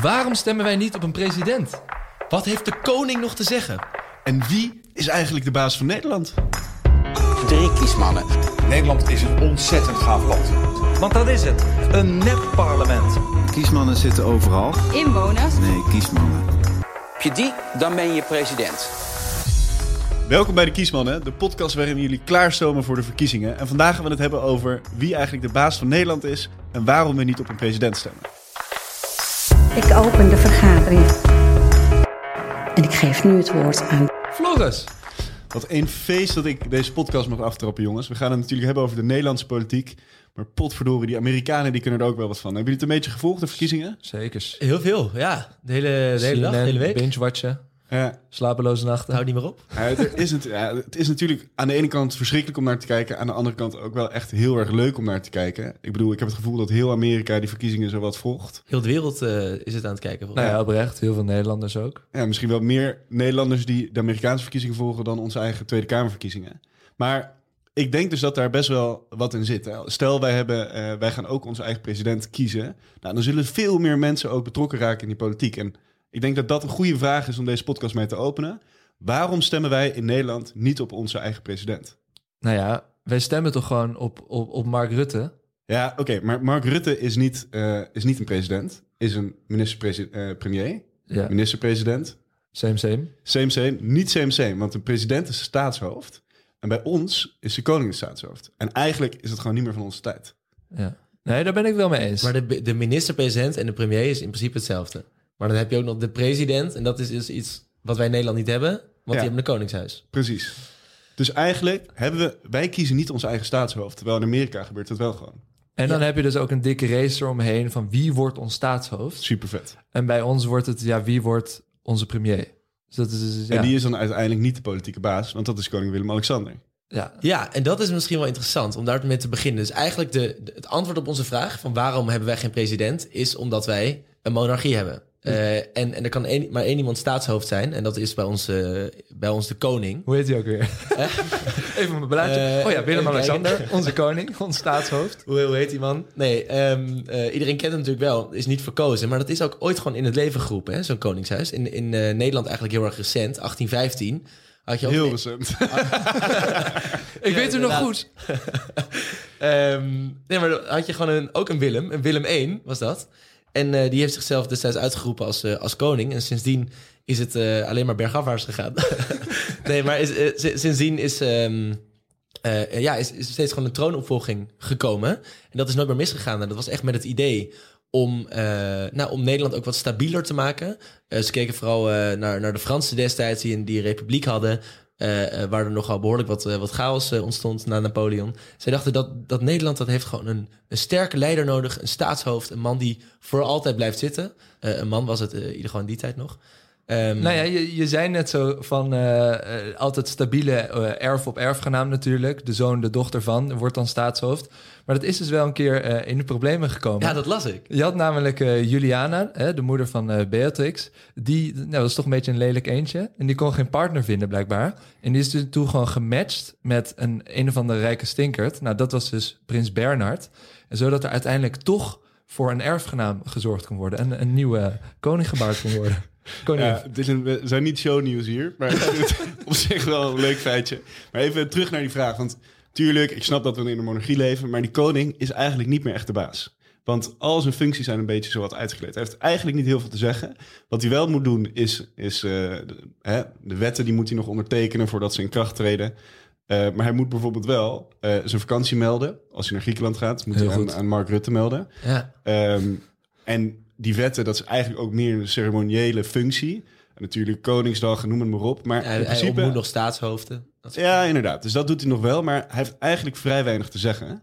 Waarom stemmen wij niet op een president? Wat heeft de koning nog te zeggen? En wie is eigenlijk de baas van Nederland? Drie kiesmannen. Nederland is een ontzettend gaaf land. Want dat is het. Een nep-parlement. Kiesmannen zitten overal. Inwoners. Nee, kiesmannen. Heb je die, dan ben je president. Welkom bij de Kiesmannen, de podcast waarin jullie klaarstomen voor de verkiezingen. En vandaag gaan we het hebben over wie eigenlijk de baas van Nederland is en waarom we niet op een president stemmen. Ik open de vergadering. En ik geef nu het woord aan. Floris. Wat een feest dat ik deze podcast mag aftrappen, jongens. We gaan het natuurlijk hebben over de Nederlandse politiek. Maar potverdorie, die Amerikanen die kunnen er ook wel wat van. Hebben jullie het een beetje gevolgd, de verkiezingen? Zeker. Heel veel, ja. De hele, de hele dag, de hele week. Binge-watchen. Ja, Slapeloze nachten. Houdt niet meer op. Ja, het, is het, ja, het is natuurlijk aan de ene kant verschrikkelijk om naar te kijken. Aan de andere kant ook wel echt heel erg leuk om naar te kijken. Ik bedoel, ik heb het gevoel dat heel Amerika die verkiezingen zo wat volgt. Heel de wereld eh, is het aan het kijken. Nou ja, oprecht. Heel veel Nederlanders ook. Ja, misschien wel meer Nederlanders die de Amerikaanse verkiezingen volgen dan onze eigen Tweede Kamerverkiezingen. Maar ik denk dus dat daar best wel wat in zit. Stel, wij, hebben, eh, wij gaan ook onze eigen president kiezen. Nou, dan zullen veel meer mensen ook betrokken raken in die politiek. En ik denk dat dat een goede vraag is om deze podcast mee te openen. Waarom stemmen wij in Nederland niet op onze eigen president? Nou ja, wij stemmen toch gewoon op, op, op Mark Rutte? Ja, oké, maar Mark Rutte is niet, eh, is niet een president. Is een minister-premier, Ja, minister-president. same, same. Same, same. Niet same, same. Want een president is de staatshoofd. En bij ons is de koning de staatshoofd. En eigenlijk is het gewoon niet meer van onze tijd. Ja. Nee, daar ben ik wel mee eens. Maar de, de minister-president en de premier is in principe hetzelfde. Maar dan heb je ook nog de president. En dat is dus iets wat wij in Nederland niet hebben. Want die hebben een koningshuis. Precies. Dus eigenlijk hebben we... Wij kiezen niet ons eigen staatshoofd. Terwijl in Amerika gebeurt het wel gewoon. en dan Ja. heb je dus ook een dikke race eromheen van wie wordt ons staatshoofd. Super vet. En bij ons wordt het, ja, wie wordt onze premier? Dus dat is, dus, ja. En die is dan uiteindelijk niet de politieke baas. Want dat is koning Willem-Alexander. ja. Ja, en dat is misschien wel interessant om daarmee te beginnen. Dus eigenlijk de, de- het antwoord op onze vraag van waarom hebben wij geen president... is omdat wij een monarchie hebben. Eh, en, en er kan maar één iemand staatshoofd zijn. En dat is bij ons, eh, bij ons de koning. Hoe heet hij ook weer? Even mijn belaatje. Eh, oh ja, Willem-Alexander, onze koning, ons staatshoofd. Hoe, hoe heet die man? Nee, ehm, eh, iedereen kent hem natuurlijk wel. Is niet verkozen. Maar dat is ook ooit gewoon in het leven geroepen, zo'n koningshuis. In, in eh, Nederland eigenlijk heel erg recent, 1815. Had je ook Heel recent. Ik weet het nog goed. Ehm, nee, maar had je gewoon een, ook een Willem. Een Willem I was dat. En eh, die heeft zichzelf destijds uitgeroepen als, eh, als koning. En sindsdien is het eh, alleen maar bergafwaarts gegaan. nee, maar is, si- sindsdien is, eh, ja, is, is steeds gewoon een troonopvolging gekomen. En dat is nooit meer misgegaan. En dat was echt met het idee om, nou, om Nederland ook wat stabieler te maken. Eh, ze keken vooral naar, naar de Fransen destijds, die die een republiek hadden. Eh, eh, waar er nogal behoorlijk wat, eh, wat chaos ontstond na Napoleon. Zij dachten dat, dat Nederland dat heeft gewoon een, een sterke leider nodig. Een staatshoofd, een man die voor altijd blijft zitten. Een man was het in ieder geval in die tijd nog. Ehm, Nou ja, je, je zei net zo van eh, eh, altijd stabiele eh, erf op erfgenaam natuurlijk. De zoon, de dochter van, wordt dan staatshoofd. Maar dat is dus wel een keer in de problemen gekomen. ja, dat las ik. Je had namelijk Juliana, hè, de moeder van Beatrix. Die, nou, dat is toch een beetje een lelijk eentje. En die kon geen partner vinden, blijkbaar. En die is dus toen gewoon gematcht met een een of andere rijke stinkert. Nou, dat was dus prins Bernhard. En zodat er uiteindelijk toch voor een erfgenaam gezorgd kon worden. En een nieuwe koning gebaard kon worden. Ja, is een, we zijn niet shownieuws hier, maar het op zich wel een leuk feitje. Maar even terug naar die vraag, want tuurlijk, ik snap dat we in een monarchie leven, maar die koning is eigenlijk niet meer echt de baas. Want al zijn functies zijn een beetje zo wat uitgekleed. Hij heeft eigenlijk niet heel veel te zeggen. Wat hij wel moet doen is, is eh, de, hè, de wetten die moet hij nog ondertekenen voordat ze in kracht treden. Eh, maar hij moet bijvoorbeeld wel eh, zijn vakantie melden. Als hij naar Griekenland gaat, moet Heel hij aan, aan Mark Rutte melden. Ja. Ehm, en die wetten, dat is eigenlijk ook meer een ceremoniële functie. En natuurlijk Koningsdag, noem het maar op. Maar Hij, in hij principe... ontmoet nog staatshoofden. Ja, inderdaad. Dus dat doet hij nog wel. Maar hij heeft eigenlijk vrij weinig te zeggen.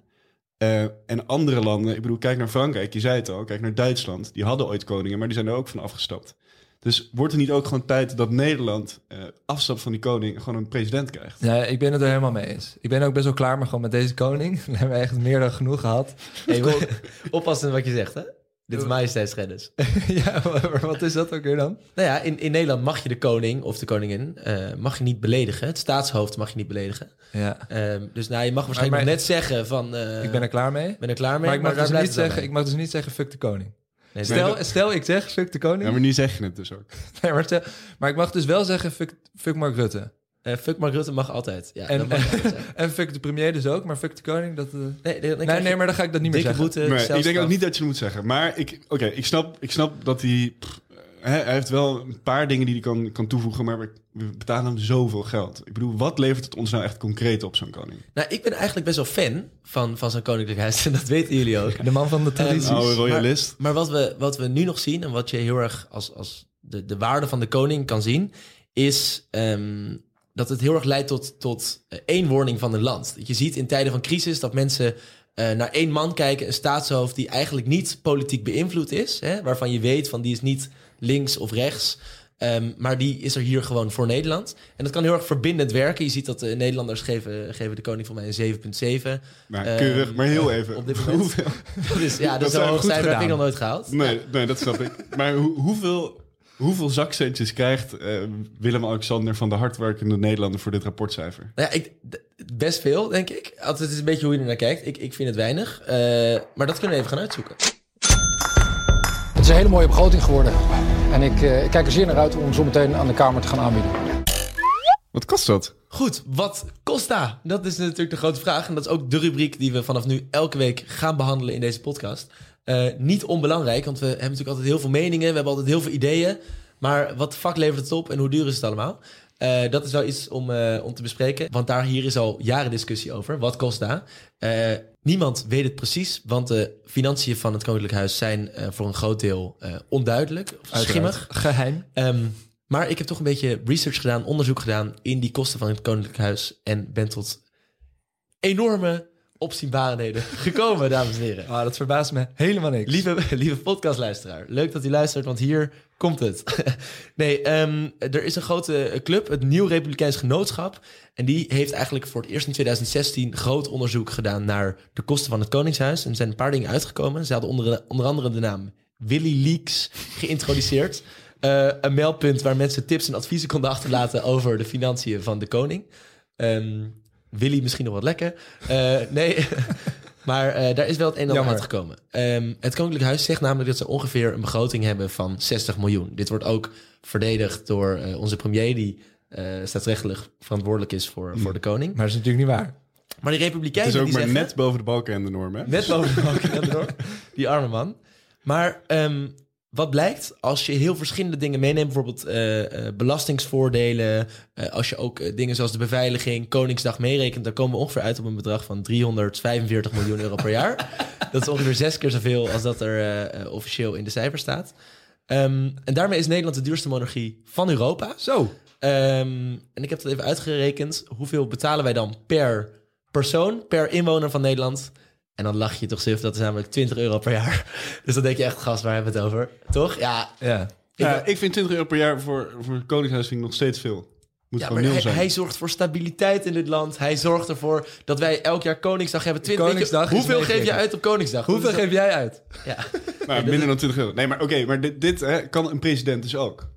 Eh, en andere landen, ik bedoel, kijk naar Frankrijk, je zei het al. Kijk naar Duitsland. Die hadden ooit koningen, maar die zijn er ook van afgestapt. Dus wordt het niet ook gewoon tijd dat Nederland eh afstapt van die koning en gewoon een president krijgt? Ja, ik ben het er helemaal mee eens. Ik ben ook best wel klaar, maar gewoon met deze koning. We hebben echt meer dan genoeg gehad. Hey, oppassen wat je zegt, hè? Dit is majesteitsschennis. ja, maar wat is dat ook weer dan? Nou ja, in, in Nederland mag je de koning of de koningin eh, mag je niet beledigen. Het staatshoofd mag je niet beledigen. Ja, Ehm, dus nou, je mag waarschijnlijk Maar- nog net zeggen van... eh, ik ben er klaar mee. ben er klaar mee. maar ik mag, dus niet zeggen, ik mag dus niet zeggen fuck de koning. Nee, Stel, nee, stel ik zeg fuck de koning. Ja, maar nu zeg je het dus ook. Nee, maar, stel- maar ik mag dus wel zeggen fuck, fuck Mark Rutte. Eh, fuck Mark Rutte mag altijd. Ja, En- mag altijd. En fuck de premier dus ook, maar fuck de koning, dat... eh, Nee, nee, dan Nee, krijg nee, je maar dan ga ik dat niet meer zeggen. boete, Nee, ik denk ook niet dat je het moet zeggen. Maar ik, oké, ik, snap, ik snap dat hij... hè, hij heeft wel een paar dingen die hij kan, kan toevoegen, maar we, we betalen hem zoveel geld. Ik bedoel, wat levert het ons nou echt concreet op zo'n koning? Nou, ik ben eigenlijk best wel fan van, van zo'n koninklijk huis. En dat weten jullie ook. De man van de tradities. Ehm, Oude royalist. Maar wat we, wat we nu nog zien en wat je heel erg als, als de, de waarde van de koning kan zien, is ehm, dat het heel erg leidt tot, tot eh, eenwording van een land. Dat je ziet in tijden van crisis dat mensen eh, naar één man kijken, een staatshoofd die eigenlijk niet politiek beïnvloed is, hè, waarvan je weet van die is niet links of rechts. ehm, maar die is er hier gewoon voor Nederland. En dat kan heel erg verbindend werken. Je ziet dat de Nederlanders geven, geven de koning voor mij een 7,7. Maar Ehm, keurig, maar heel even. op dit moment. Hoeveel? Dus ja, dat, Dat is hoog cijfer heb ik nog nooit gehaald. Nee, nee, dat snap ik. Maar hoe, hoeveel, hoeveel zakcentjes krijgt eh, Willem-Alexander van de hardwerkende Nederlander voor dit rapportcijfer? Nou ja, ik, best veel, denk ik. Altijd het is een beetje hoe je er naar kijkt. Ik, ik vind het weinig. Eh, maar dat kunnen we even gaan uitzoeken. Het is een hele mooie begroting geworden. En ik, eh, ik kijk er zeer naar uit om hem zo meteen aan de Kamer te gaan aanbieden. Wat kost dat? Goed, wat kost dat? Dat is natuurlijk de grote vraag. En dat is ook de rubriek die we vanaf nu elke week gaan behandelen in deze podcast. Eh, niet onbelangrijk, want we hebben natuurlijk altijd heel veel meningen. We hebben altijd heel veel ideeën. Maar wat vak levert het op en hoe duur is het allemaal? Eh, dat is wel iets om, eh, om te bespreken. Want daar hier is al jaren discussie over. Wat kost dat? Niemand weet het precies. Want de financiën van het Koninklijk Huis zijn voor een groot deel onduidelijk. Schimmig. Geheim. Ehm, maar ik heb toch een beetje research gedaan, onderzoek gedaan in die kosten van het Koninklijk Huis. En ben tot enorme opzienbaarheden gekomen, dames en heren. Ah, dat verbaast me helemaal niks. Lieve, lieve podcastluisteraar, leuk dat u luistert, want hier komt het. nee, ehm, er is een grote club, het Nieuw Republikeins Genootschap. En die heeft eigenlijk voor het eerst in 2016 groot onderzoek gedaan naar de kosten van het Koningshuis. En er zijn een paar dingen uitgekomen. Ze hadden onder, onder andere de naam Willy Leaks geïntroduceerd. Eh, een meldpunt waar mensen tips en adviezen konden achterlaten over de financiën van de koning. Ehm, Willy misschien nog wat lekker. Eh, nee, maar eh, daar is wel het een en ander uitgekomen. Ehm, het Koninklijk Huis zegt namelijk dat ze ongeveer een begroting hebben van 60 miljoen. Dit wordt ook verdedigd door eh, onze premier, die eh staatsrechtelijk verantwoordelijk is voor, voor de koning. Maar dat is natuurlijk niet waar. Maar die Het Republikeinen is ook maar zeggen, net boven de balken en de norm, hè? Net boven de balken net door. Die arme man. Maar ehm, wat blijkt als je heel verschillende dingen meeneemt, bijvoorbeeld eh, eh, belastingsvoordelen, eh, als je ook dingen zoals de beveiliging, Koningsdag meerekent, dan komen we ongeveer uit op een bedrag van 345 miljoen euro per jaar. Dat is ongeveer zes keer zoveel als dat er officieel in de cijfer staat. Ehm, en daarmee is Nederland de duurste monarchie van Europa. Zo. Ehm, en ik heb dat even uitgerekend. Hoeveel betalen wij dan per persoon, per inwoner van Nederland? En dan lach je toch suf, dat is namelijk 20 euro per jaar. Dus dan denk je echt, gast, waar hebben we het over? Toch? Ja. Ja. Ja, ik vind 20 euro per jaar voor, voor het Koningshuis vind ik nog steeds veel. Moet Ja, gewoon maar nul hij, zijn. hij zorgt voor stabiliteit in dit land. Hij zorgt ervoor dat wij elk jaar Koningsdag hebben. 20 Koningsdag is Hoeveel geef je meegerekend. uit op Koningsdag? Hoeveel geef jij uit? Ja, Nou, minder dan 20 euro. Nee, maar oké, maar dit, dit hè, kan een president dus ook.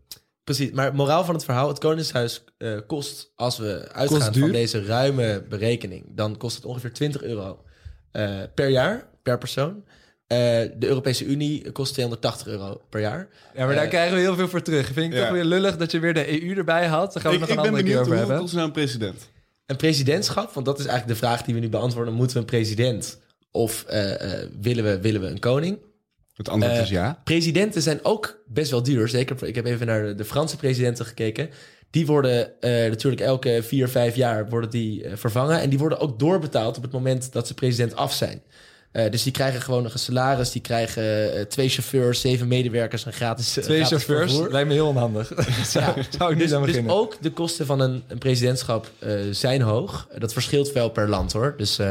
precies. Maar moraal van het verhaal, het Koningshuis eh, kost, als we uitgaan van deze ruime berekening, dan kost het ongeveer 20 euro eh, per jaar, per persoon. Eh, de Europese Unie kost 280 euro per jaar. Ja, maar daar Eh, krijgen we heel veel voor terug. Vind ik ja. toch weer lullig dat je weer de EU erbij had. Daar gaan we Ik, nog ik een ben andere keer benieuwd over hebben. kost nou een president? Een presidentschap, want dat is eigenlijk de vraag die we nu beantwoorden. Moeten we een president of eh, eh, willen, we, willen we een koning? Het antwoord Eh, is ja. Presidenten zijn ook best wel duur. Zeker, ik heb even naar de, de Franse presidenten gekeken. Die worden eh, natuurlijk elke vier, vijf jaar worden die, eh, vervangen. En die worden ook doorbetaald op het moment dat ze president af zijn. Dus die krijgen gewoon nog een salaris. Die krijgen twee chauffeurs, zeven medewerkers en gratis Twee gratis chauffeurs, vervoer. lijkt me heel onhandig. Ja. zou ik niet Dus, aan dus ook de kosten van een, een presidentschap zijn hoog. Dat verschilt wel per land hoor. Dus ehm,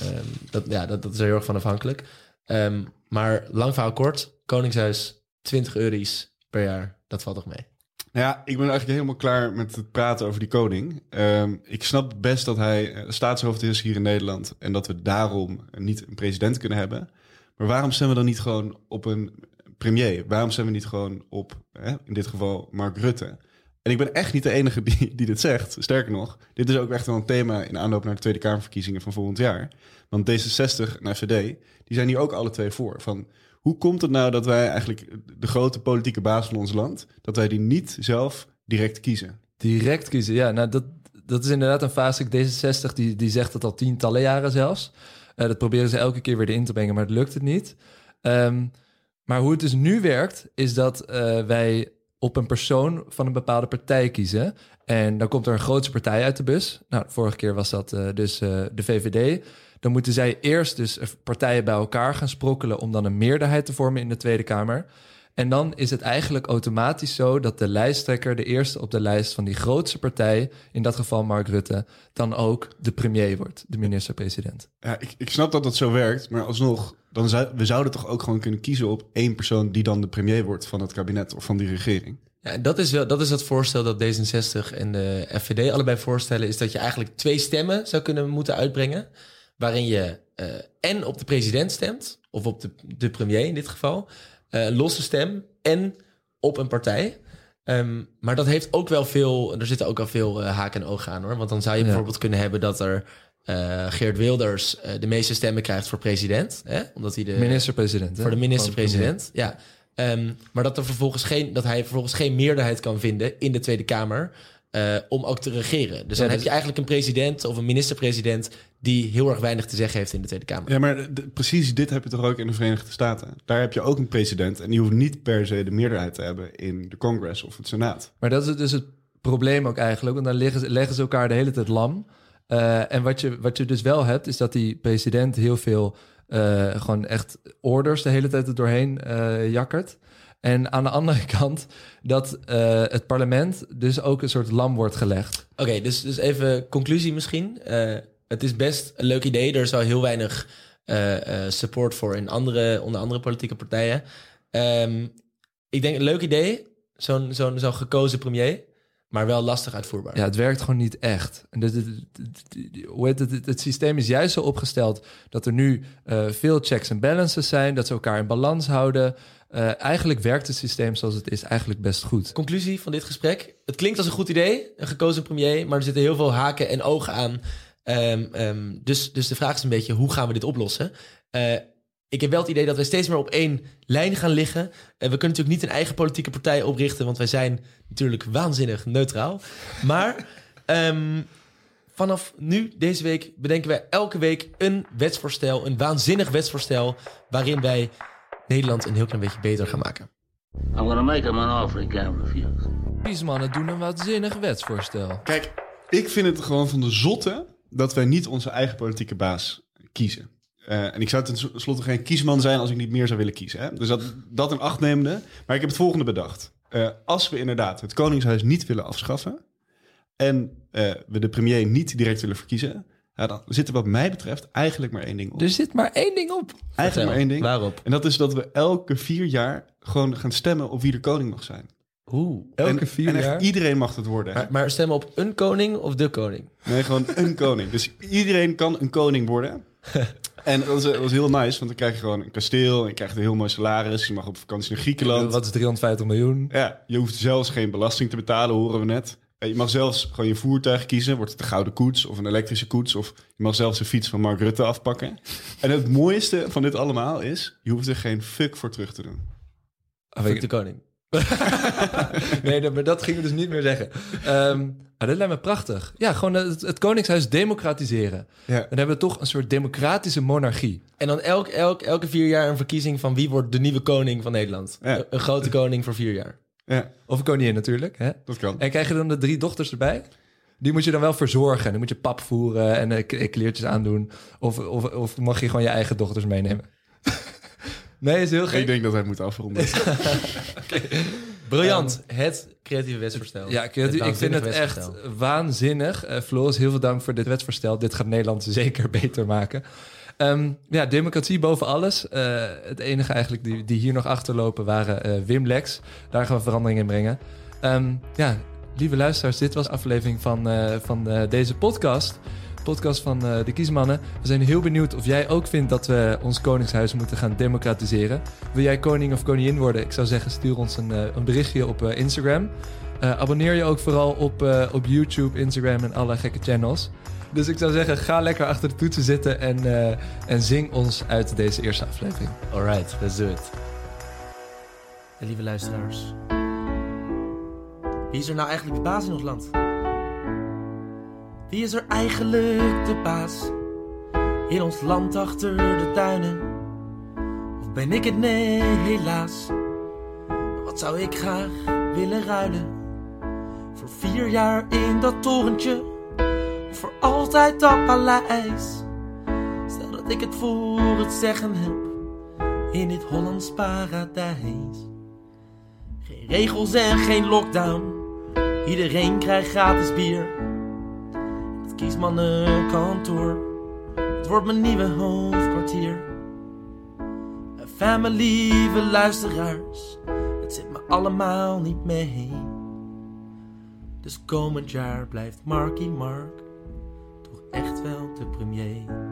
ehm, dat, ja, dat, dat is er heel erg van afhankelijk. Ehm, maar lang verhaal kort. Koningshuis 20 euro's per jaar. Dat valt toch mee. Nou Ja, ik ben eigenlijk helemaal klaar met het praten over die koning. Ehm, ik snap best dat hij eh, staatshoofd is hier in Nederland en dat we daarom niet een president kunnen hebben. Maar waarom stemmen we dan niet gewoon op een premier? Waarom stemmen we niet gewoon op, hè, in dit geval, Mark Rutte? En ik ben echt niet de enige die, die dit zegt. Sterker nog, dit is ook echt wel een thema in aanloop naar de Tweede Kamerverkiezingen van volgend jaar. Want D66 en FVD, die zijn hier ook alle twee voor. Van Hoe komt het nou dat wij eigenlijk de grote politieke baas van ons land, dat wij die niet zelf direct kiezen? Direct kiezen, ja. Nou, dat, dat is inderdaad een fase. D66 die, die zegt dat al tientallen jaren zelfs. Eh, dat proberen ze elke keer weer erin te brengen, maar het lukt het niet. Ehm, maar hoe het dus nu werkt, is dat eh, wij op een persoon van een bepaalde partij kiezen. En dan komt er een grootste partij uit de bus. Nou, vorige keer was dat eh, dus eh, de VVD. Dan moeten zij eerst dus partijen bij elkaar gaan sprokkelen om dan een meerderheid te vormen in de Tweede Kamer. En dan is het eigenlijk automatisch zo dat de lijsttrekker, de eerste op de lijst van die grootste partij, in dat geval Mark Rutte, dan ook de premier wordt, de minister-president. Ja, ik, ik snap dat dat zo werkt, maar alsnog, dan zou, we zouden toch ook gewoon kunnen kiezen op één persoon die dan de premier wordt van het kabinet of van die regering. Ja, en dat is, wel, dat is het voorstel dat D66 en de FVD allebei voorstellen, is dat je eigenlijk twee stemmen zou kunnen moeten uitbrengen, waarin je eh, en op de president stemt, of op de, de premier in dit geval, eh, losse stem, en op een partij. Ehm, maar dat heeft ook wel veel, er zitten ook wel veel eh, haken en ogen aan hoor. Want dan zou je Ja. bijvoorbeeld kunnen hebben dat er eh, Geert Wilders eh, de meeste stemmen krijgt voor president. Hè? Omdat hij de Minister-president. hè? voor de minister-president. Ja. Ehm, maar dat, er vervolgens geen, dat hij vervolgens geen meerderheid kan vinden in de Tweede Kamer. eh, om ook te regeren. Dus dan heb dus- je eigenlijk een president of een minister-president. die heel erg weinig te zeggen heeft in de Tweede Kamer. Ja, maar de- precies dit heb je toch ook in de Verenigde Staten. Daar heb je ook een president en die hoeft niet per se de meerderheid te hebben in de Congress of het Senaat. Maar dat is dus het probleem ook eigenlijk. Want dan leggen ze, leggen ze elkaar de hele tijd lam. Eh, en wat je, wat je dus wel hebt, is dat die president heel veel eh, gewoon echt orders de hele tijd er doorheen eh, jakkert. En aan de andere kant dat het parlement dus ook een soort lam wordt gelegd. Oké, dus, dus even conclusie misschien. Het is best een leuk idee. Er is wel heel weinig support voor in andere, onder andere politieke partijen. Ehm, ik denk een leuk idee. Zo'n zo'n zo'n gekozen premier. Maar wel lastig uitvoerbaar. Ja, het werkt gewoon niet echt. En het, het, het- het, het, het systeem is juist zo opgesteld dat er nu eh, veel checks en balances zijn, dat ze elkaar in balans houden. Eh, eigenlijk werkt het systeem zoals het is eigenlijk best goed. Conclusie van dit gesprek. Het klinkt als een goed idee, een gekozen premier, maar er zitten heel veel haken en ogen aan. Ehm, ehm, dus, dus de vraag is een beetje, hoe gaan we dit oplossen? Eh, ik heb wel het idee dat wij steeds meer op één lijn gaan liggen. En we kunnen natuurlijk niet een eigen politieke partij oprichten, want wij zijn natuurlijk waanzinnig neutraal. Maar ehm, vanaf nu, deze week, bedenken wij elke week een wetsvoorstel, een waanzinnig wetsvoorstel, waarin wij Nederland een heel klein beetje beter gaan maken. I'm gonna make him an offer he can't refuse. Kiesmannen doen een waanzinnig wetsvoorstel. Kijk, ik vind het gewoon van de zotte dat wij niet onze eigen politieke baas kiezen. Eh, en ik zou tenslotte geen kiesman zijn als ik niet meer zou willen kiezen. Hè? Dus dat, dat in acht nemende. Maar ik heb het volgende bedacht. Eh, als we inderdaad het Koningshuis niet willen afschaffen... en eh, we de premier niet direct willen verkiezen... Ja, dan zit er wat mij betreft eigenlijk maar één ding op. Er zit maar één ding op. Eigenlijk Vertel, maar één ding. Waarop? En dat is dat we elke vier jaar gewoon gaan stemmen op wie de koning mag zijn. Oeh. Elke en, vier en echt jaar? iedereen mag het worden. Maar, maar stemmen op een koning of de koning? Nee, gewoon een koning. Dus iedereen kan een koning worden. En dat dat is heel nice, want dan krijg je gewoon een kasteel... en je krijgt een heel mooi salaris. Je mag op vakantie naar Griekenland. Wat is 350 miljoen? Ja, je hoeft zelfs geen belasting te betalen, horen we net. Eh, Je mag zelfs gewoon je voertuig kiezen. Wordt het een gouden koets of een elektrische koets... of je mag zelfs de fiets van Mark Rutte afpakken. En het mooiste van dit allemaal is... je hoeft er geen fuck voor terug te doen. Fuck ik- de koning. nee, dat- maar dat gingen we dus niet meer zeggen. Ehm ah, dat lijkt me prachtig. Ja, gewoon het, het Koningshuis democratiseren. Ja. Dan hebben we toch een soort democratische monarchie. En dan elk, elk, elke vier jaar een verkiezing van wie wordt de nieuwe koning van Nederland. Ja. Een, een grote koning voor vier jaar. Ja, Of een koningin natuurlijk. Hè? dat kan. En krijg je dan de drie dochters erbij? Die moet je dan wel verzorgen. Dan moet je pap voeren en eh, kleertjes aandoen. Of, of, of mag je gewoon je eigen dochters meenemen? Nee, is heel Ik gek. denk dat hij moet afronden. Briljant. het creatieve wetsvoorstel. Ja, creatief. ik vind het echt waanzinnig. Eh Floris, heel veel dank voor dit wetsvoorstel. Dit gaat Nederland zeker beter maken. Ehm, ja, democratie boven alles. Eh, het enige eigenlijk die, die hier nog achterlopen waren eh, Wim Lex. Daar gaan we verandering in brengen. Ehm, ja, lieve luisteraars, dit was de aflevering van, eh, van eh, deze podcast. Podcast van eh, de Kiesmannen. We zijn heel benieuwd of jij ook vindt dat we ons koningshuis moeten gaan democratiseren. Wil jij koning of koningin worden? Ik zou zeggen, stuur ons een, eh, een berichtje op eh, Instagram. Abonneer je ook vooral op, op YouTube, Instagram en alle gekke channels. Dus ik zou zeggen, ga lekker achter de toetsen zitten en, en zing ons uit deze eerste aflevering. Alright, let's do it. Lieve luisteraars. Wie is er nou eigenlijk de baas in ons land? Wie is er eigenlijk de baas? In ons land achter de tuinen? Of ben ik het? Nee, helaas. Wat zou ik graag willen ruilen? Voor vier jaar in dat torentje? Of voor altijd dat paleis? Stel dat ik het voor het zeggen heb in dit Hollands paradijs. Geen regels en geen lockdown. Iedereen krijgt gratis bier. Kiesmannenkantoor. Het wordt mijn nieuwe hoofdkwartier. En family, lieve luisteraars. Het zit me allemaal niet mee. Dus komend jaar blijft Marky Mark toch echt wel de premier.